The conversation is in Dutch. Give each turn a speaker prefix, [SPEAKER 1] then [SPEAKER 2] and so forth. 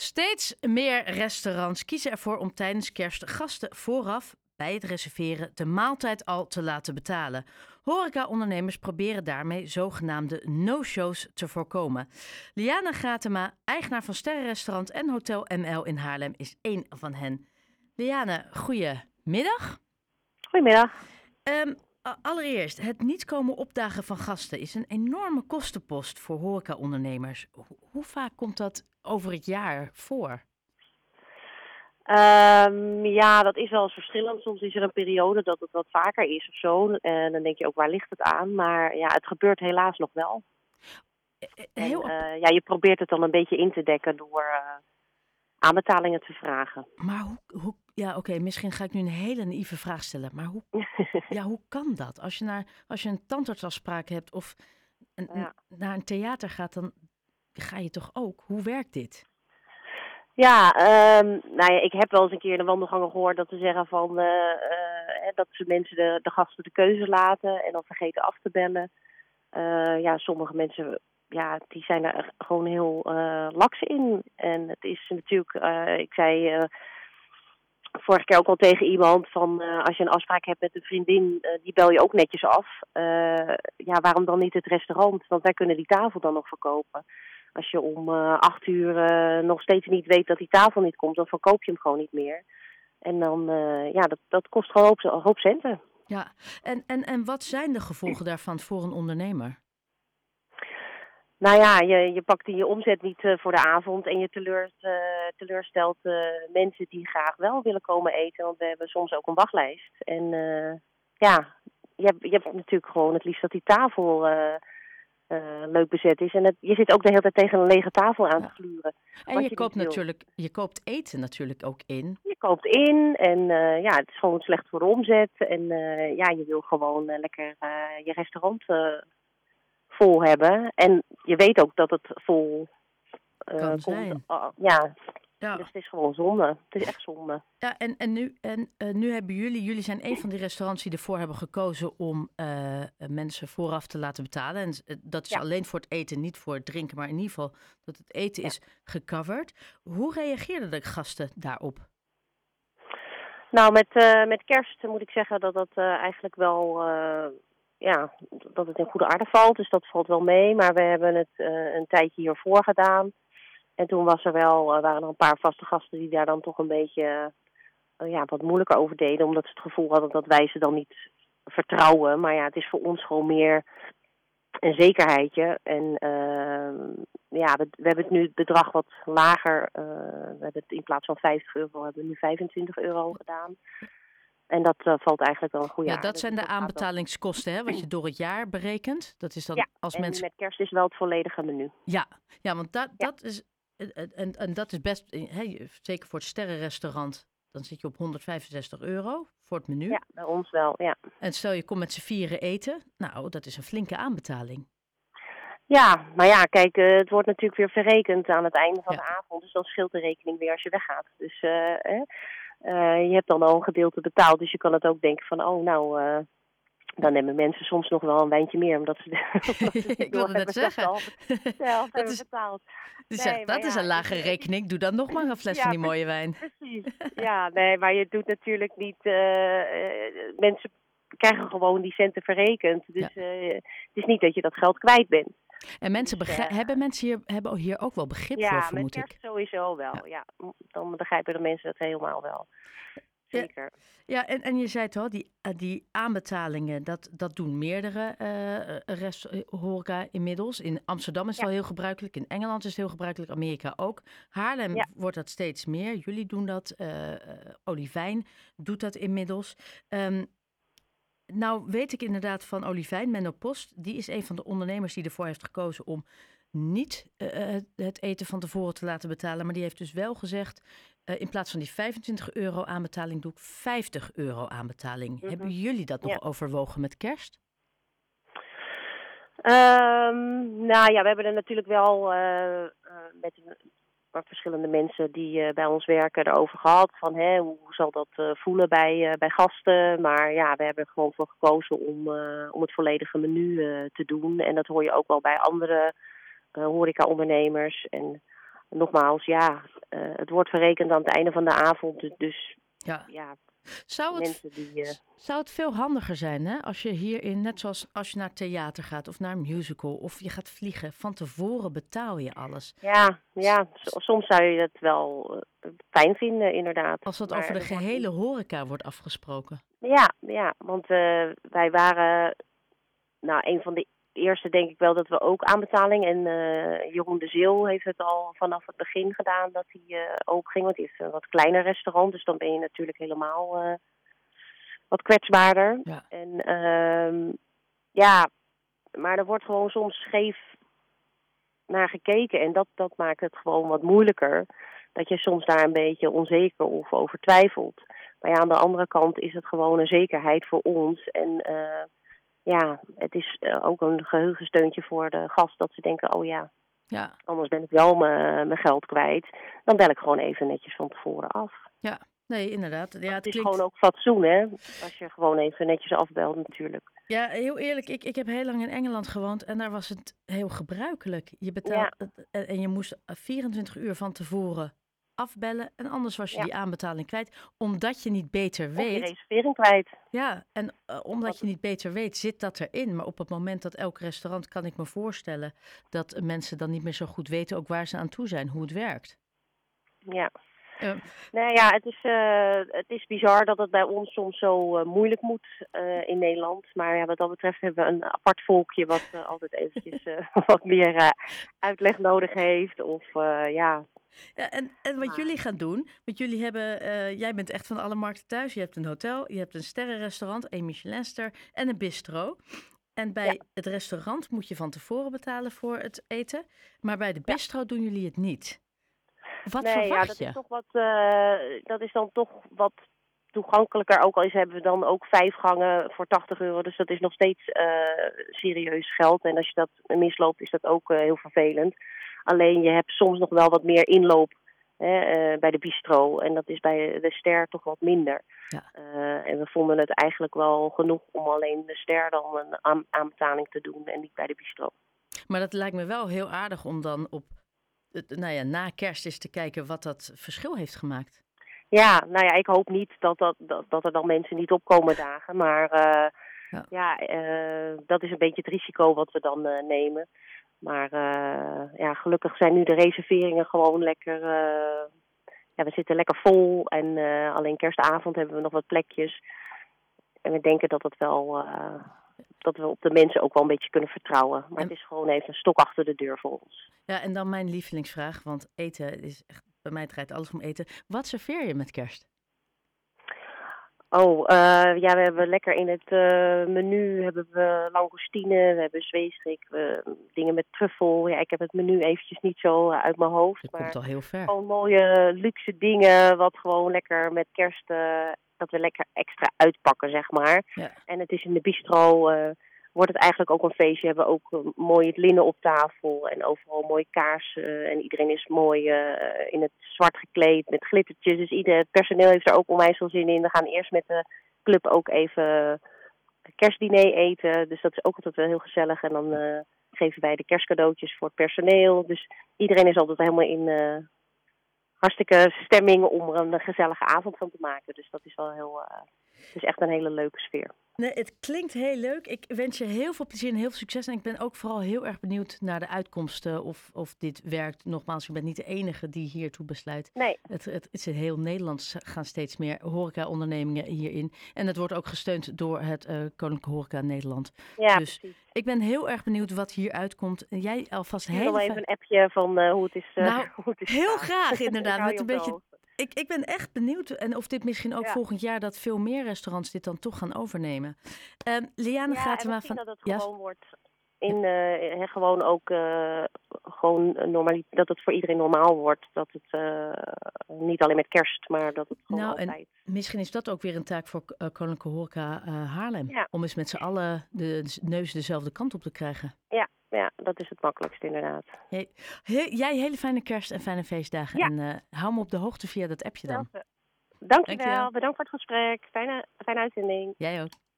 [SPEAKER 1] Steeds meer restaurants kiezen ervoor om tijdens kerst gasten vooraf bij het reserveren de maaltijd al te laten betalen. Horeca-ondernemers proberen daarmee zogenaamde no-shows te voorkomen. Liana Gratema, eigenaar van Sterrenrestaurant en Hotel ML in Haarlem, is één van hen. Liane, goedemiddag.
[SPEAKER 2] Goedemiddag.
[SPEAKER 1] Um, allereerst, het niet komen opdagen van gasten is een enorme kostenpost voor horeca-ondernemers. Hoe vaak komt dat over het jaar voor?
[SPEAKER 2] Um, ja, dat is wel eens verschillend. Soms is er een periode dat het wat vaker is of zo. En dan denk je ook, waar ligt het aan? Maar ja, het gebeurt helaas nog wel. Eh, eh, heel... En, uh, ja, je probeert het dan een beetje in te dekken door uh, aanbetalingen te vragen.
[SPEAKER 1] Maar hoe, hoe ja, oké, misschien ga ik nu een hele naïeve vraag stellen. Maar hoe, ja, hoe kan dat? Als je, naar, als je een tandartsafspraak hebt of een, ja. naar een theater gaat, dan ga je toch ook. Hoe werkt dit?
[SPEAKER 2] Ja, um, nou ja, ik heb wel eens een keer in de wandelgangen gehoord dat ze zeggen van uh, uh, dat ze mensen de, gasten de keuze laten en dan vergeten af te bellen. Uh, ja, sommige mensen ja, die zijn er gewoon heel laks in. En het is natuurlijk, ik zei vorige keer ook al tegen iemand van als je een afspraak hebt met een vriendin, die bel je ook netjes af. ja, waarom dan niet het restaurant? Want wij kunnen die tafel dan nog verkopen. Als je om uh, acht uur uh, nog steeds niet weet dat die tafel niet komt, dan verkoop je hem gewoon niet meer. En dan, uh, ja, dat, dat kost gewoon een hoop, hoop centen.
[SPEAKER 1] Ja, en, en, en wat zijn de gevolgen daarvan voor een ondernemer?
[SPEAKER 2] Nou ja, je, je pakt je omzet niet uh, voor de avond en je teleurst, uh, teleurstelt uh, mensen die graag wel willen komen eten. Want we hebben soms ook een wachtlijst. En ja, je hebt, je hebt natuurlijk gewoon het liefst dat die tafel leuk bezet is. En het, je zit ook de hele tijd tegen een lege tafel aan te gluren.
[SPEAKER 1] En je, je koopt natuurlijk, je koopt eten natuurlijk ook in.
[SPEAKER 2] Je koopt in en uh, ja, het is gewoon slecht voor de omzet. En uh, ja, je wil gewoon lekker je restaurant vol hebben. En je weet ook dat het vol
[SPEAKER 1] kan zijn.
[SPEAKER 2] ja, ja. Dus het is gewoon zonde. Het is echt zonde.
[SPEAKER 1] Ja, en, en, nu, en uh, nu hebben jullie, jullie zijn een van die restaurants die ervoor hebben gekozen om uh, mensen vooraf te laten betalen. En uh, dat is ja. alleen voor het eten, niet voor het drinken, maar in ieder geval dat het eten ja. is gecoverd. Hoe reageerden de gasten daarop?
[SPEAKER 2] Nou, met, met kerst moet ik zeggen dat dat eigenlijk wel ja, dat het in goede aarde valt. Dus dat valt wel mee. Maar we hebben het een tijdje hiervoor gedaan. En toen was er wel, uh, waren er een paar vaste gasten die daar dan toch een beetje uh, ja, wat moeilijker over deden. Omdat ze het gevoel hadden dat wij ze dan niet vertrouwen. Maar ja, het is voor ons gewoon meer een zekerheidje. En uh, ja, we, we, hebben het nu het bedrag wat lager. we hebben het in plaats van 50 euro, hebben we nu 25 euro gedaan. En dat uh, valt eigenlijk wel een goede
[SPEAKER 1] Ja, dat zijn de aanbetalingskosten, hè, wat je door het jaar berekent. Dat is dan
[SPEAKER 2] ja,
[SPEAKER 1] als
[SPEAKER 2] en
[SPEAKER 1] mensen.
[SPEAKER 2] Met kerst is wel het volledige menu.
[SPEAKER 1] Ja, ja want dat, ja. dat is en, en dat is best, hè, zeker voor het sterrenrestaurant, dan zit je op 165 euro voor het menu.
[SPEAKER 2] Ja, bij ons wel, ja.
[SPEAKER 1] En stel je komt met z'n vieren eten, nou, dat is een flinke aanbetaling.
[SPEAKER 2] Ja, maar ja, kijk, uh, het wordt natuurlijk weer verrekend aan het einde van ja. de avond. Dus dan scheelt de rekening weer als je weggaat. Dus uh, uh, je hebt dan al een gedeelte betaald. Dus je kan het ook denken van, oh, nou, dan nemen mensen soms nog wel een wijntje meer, omdat ze, omdat ze
[SPEAKER 1] ik wilde net zeggen.
[SPEAKER 2] Zelf dat is, betaald.
[SPEAKER 1] Dus nee, dat is een lage dus, rekening. Doe dan nog maar een fles ja, van die mooie wijn.
[SPEAKER 2] Precies. Ja, nee, maar je doet natuurlijk niet. Uh, mensen krijgen gewoon die centen verrekend. Dus ja. uh, het is niet dat je dat geld kwijt bent.
[SPEAKER 1] En mensen dus, hebben mensen hier, hebben hier ook wel begrip
[SPEAKER 2] ja,
[SPEAKER 1] voor, vermoed
[SPEAKER 2] ik?
[SPEAKER 1] Ja,
[SPEAKER 2] sowieso wel. Ja. Dan begrijpen de mensen dat helemaal wel. Zeker.
[SPEAKER 1] Ja, en, en je zei het al, die, die aanbetalingen, dat, dat doen meerdere uh, rest, horeca inmiddels. In Amsterdam is het ja. al heel gebruikelijk, in Engeland is het heel gebruikelijk, Amerika ook. Haarlem ja. wordt dat steeds meer. Jullie doen dat, uh, Olivijn doet dat inmiddels. Um, nou weet ik inderdaad van Olivijn, Menno Post, die is een van de ondernemers die ervoor heeft gekozen om niet uh, het eten van tevoren te laten betalen. Maar die heeft dus wel gezegd, uh, in plaats van die 25 euro aanbetaling doe ik 50 euro aanbetaling. Mm -hmm. Hebben jullie dat nog ja. overwogen met kerst?
[SPEAKER 2] Um, nou ja, we hebben er natuurlijk wel uh, met verschillende mensen die bij ons werken erover gehad. Van hè, hoe zal dat voelen bij, bij gasten. Maar ja, we hebben er gewoon voor gekozen om, om het volledige menu te doen. En dat hoor je ook wel bij andere horeca-ondernemers. En nogmaals, ja, eh, het wordt verrekend aan het einde van de avond. Dus,
[SPEAKER 1] Ja.
[SPEAKER 2] ja,
[SPEAKER 1] Zou het,
[SPEAKER 2] mensen die... eh,
[SPEAKER 1] zou het veel handiger zijn, hè? Als je hierin, net zoals als je naar theater gaat of naar een musical of je gaat vliegen, van tevoren betaal je alles.
[SPEAKER 2] ja, ja, soms zou je het wel eh, fijn vinden, inderdaad.
[SPEAKER 1] Als dat
[SPEAKER 2] Maar
[SPEAKER 1] over de gehele horeca wordt afgesproken.
[SPEAKER 2] Ja, ja want eh, wij waren nou, een van de eerste denk ik wel dat we ook aanbetaling. En eh, Jeroen de Zeeuw heeft het al vanaf het begin gedaan dat hij eh open ging. Want hij heeft een wat kleiner restaurant, dus dan ben je natuurlijk helemaal eh, wat kwetsbaarder.
[SPEAKER 1] Ja.
[SPEAKER 2] En ehm, ja, maar er wordt gewoon soms scheef naar gekeken. En dat, dat maakt het gewoon wat moeilijker. Dat je soms daar een beetje onzeker of over twijfelt. Maar ja, aan de andere kant is het gewoon een zekerheid voor ons. En ja, het is eh, ook een geheugensteuntje voor de gast dat ze denken, oh ja,
[SPEAKER 1] Ja,
[SPEAKER 2] anders ben ik wel mijn mijn geld kwijt. Dan bel ik gewoon even netjes van tevoren af.
[SPEAKER 1] nee, inderdaad. Ja, het
[SPEAKER 2] het is
[SPEAKER 1] klinkt...
[SPEAKER 2] gewoon ook fatsoen, hè? Als je gewoon even netjes afbelt natuurlijk.
[SPEAKER 1] Ja, heel eerlijk, ik, ik heb heel lang in Engeland gewoond en daar was het heel gebruikelijk. Je betaalt en je moest 24 uur van tevoren afbellen en anders was je
[SPEAKER 2] Ja.
[SPEAKER 1] die aanbetaling kwijt, omdat je niet beter
[SPEAKER 2] Of
[SPEAKER 1] weet.
[SPEAKER 2] reservering kwijt.
[SPEAKER 1] Ja, en eh, omdat je niet beter weet, zit dat erin. Maar op het moment dat elk restaurant, kan ik me voorstellen dat mensen dan niet meer zo goed weten ook waar ze aan toe zijn, hoe het werkt.
[SPEAKER 2] Ja. Nou ja, het is, eh, het is bizar dat het bij ons soms zo eh, moeilijk moet eh, in Nederland. Maar ja, wat dat betreft hebben we een apart volkje wat altijd eventjes wat meer uitleg nodig heeft. Of ja,
[SPEAKER 1] Ja, en, en wat jullie gaan doen, want jullie hebben, jij bent echt van alle markten thuis. Je hebt een hotel, je hebt een sterrenrestaurant, een Michelinster en een bistro. En bij
[SPEAKER 2] Ja.
[SPEAKER 1] het restaurant moet je van tevoren betalen voor het eten, maar bij de bistro doen jullie het niet. Wat
[SPEAKER 2] nee, ja, dat
[SPEAKER 1] je?
[SPEAKER 2] is toch wat, eh, dat is dan toch wat toegankelijker. Ook al is hebben we dan ook vijf gangen voor 80 euro. Dus dat is nog steeds eh, serieus geld. En als je dat misloopt, is dat ook eh, heel vervelend. Alleen je hebt soms nog wel wat meer inloop hè, bij de bistro. En dat is bij de ster toch wat minder.
[SPEAKER 1] Ja.
[SPEAKER 2] En we vonden het eigenlijk wel genoeg om alleen de ster dan een aan- aanbetaling te doen en niet bij de bistro.
[SPEAKER 1] Maar dat lijkt me wel heel aardig om dan op, nou ja, na kerst eens te kijken wat dat verschil heeft gemaakt.
[SPEAKER 2] Ja, nou ja, ik hoop niet dat, dat, dat, dat er dan mensen niet opkomen dagen. Maar eh,
[SPEAKER 1] Ja.
[SPEAKER 2] ja, eh, dat is een beetje het risico wat we dan eh, nemen. Maar ja, gelukkig zijn nu de reserveringen gewoon lekker. ja, we zitten lekker vol. En alleen kerstavond hebben we nog wat plekjes. En we denken dat het wel. Dat we op de mensen ook wel een beetje kunnen vertrouwen. Maar
[SPEAKER 1] En-
[SPEAKER 2] het is gewoon even een stok achter de deur voor ons.
[SPEAKER 1] Ja, en dan mijn lievelingsvraag, want eten is echt, bij mij draait alles om eten. Wat serveer je met kerst?
[SPEAKER 2] Oh, eh, ja, we hebben lekker in het eh, menu hebben we langoustine, we hebben zweestrik, we, dingen met truffel. Ja, ik heb het menu eventjes niet zo eh, uit mijn hoofd,
[SPEAKER 1] Dat
[SPEAKER 2] maar
[SPEAKER 1] komt al heel ver.
[SPEAKER 2] gewoon mooie luxe dingen, wat gewoon lekker met kerst, dat we lekker extra uitpakken, zeg maar.
[SPEAKER 1] Ja.
[SPEAKER 2] En het is in de bistro, eh, wordt het eigenlijk ook een feestje. We hebben ook eh, mooi het linnen op tafel en overal mooie kaarsen. en iedereen is mooi eh, in het zwart gekleed met glittertjes. Dus ieder personeel heeft er ook onwijs veel zin in. We gaan eerst met de club ook even kerstdiner eten. Dus dat is ook altijd wel heel gezellig. En dan geven wij de kerstcadeautjes voor het personeel. Dus iedereen is altijd helemaal in hartstikke stemming om er een gezellige avond van te maken. Dus dat is wel heel... eh, is echt een hele leuke sfeer.
[SPEAKER 1] Nee, het klinkt heel leuk. Ik wens je heel veel plezier en heel veel succes. En ik ben ook vooral heel erg benieuwd naar de uitkomsten of, of dit werkt. Nogmaals, ik ben niet de enige die hiertoe besluit.
[SPEAKER 2] Nee,
[SPEAKER 1] Het, het, is in heel Nederland gaan steeds meer horeca-ondernemingen hierin. En het wordt ook gesteund door het eh, Koninklijke Horeca Nederland.
[SPEAKER 2] ja,
[SPEAKER 1] Dus
[SPEAKER 2] precies.
[SPEAKER 1] Ik ben heel erg benieuwd wat hier uitkomt. Jij alvast
[SPEAKER 2] Ik
[SPEAKER 1] heel
[SPEAKER 2] wil wel even een appje van eh, hoe het is. eh,
[SPEAKER 1] Nou,
[SPEAKER 2] hoe het is
[SPEAKER 1] heel graag
[SPEAKER 2] Ik
[SPEAKER 1] inderdaad, met
[SPEAKER 2] je
[SPEAKER 1] een beetje-. Ik, ik ben echt benieuwd. En of dit misschien ook
[SPEAKER 2] Ja.
[SPEAKER 1] volgend jaar dat veel meer restaurants dit dan toch gaan overnemen. Ehm Liane
[SPEAKER 2] Ja,
[SPEAKER 1] Gatema
[SPEAKER 2] en misschien
[SPEAKER 1] van.
[SPEAKER 2] dat het
[SPEAKER 1] Ja,
[SPEAKER 2] gewoon wordt in eh, gewoon ook eh, gewoon een normali- dat het voor iedereen normaal wordt. Dat het eh, niet alleen met kerst, maar dat het gewoon
[SPEAKER 1] Nou, en-
[SPEAKER 2] altijd.
[SPEAKER 1] Misschien is dat ook weer een taak voor Koninklijke Horeca Haarlem.
[SPEAKER 2] Ja.
[SPEAKER 1] Om eens met z'n allen de, de neus dezelfde kant op te krijgen.
[SPEAKER 2] Ja, dat is het makkelijkste inderdaad.
[SPEAKER 1] He- jij hele fijne kerst en fijne feestdagen.
[SPEAKER 2] Ja.
[SPEAKER 1] En eh, hou me op de hoogte via dat appje dan.
[SPEAKER 2] Dankjewel.
[SPEAKER 1] Dankjewel.
[SPEAKER 2] Bedankt voor het gesprek. Fijne, fijne uitzending.
[SPEAKER 1] Jij ook.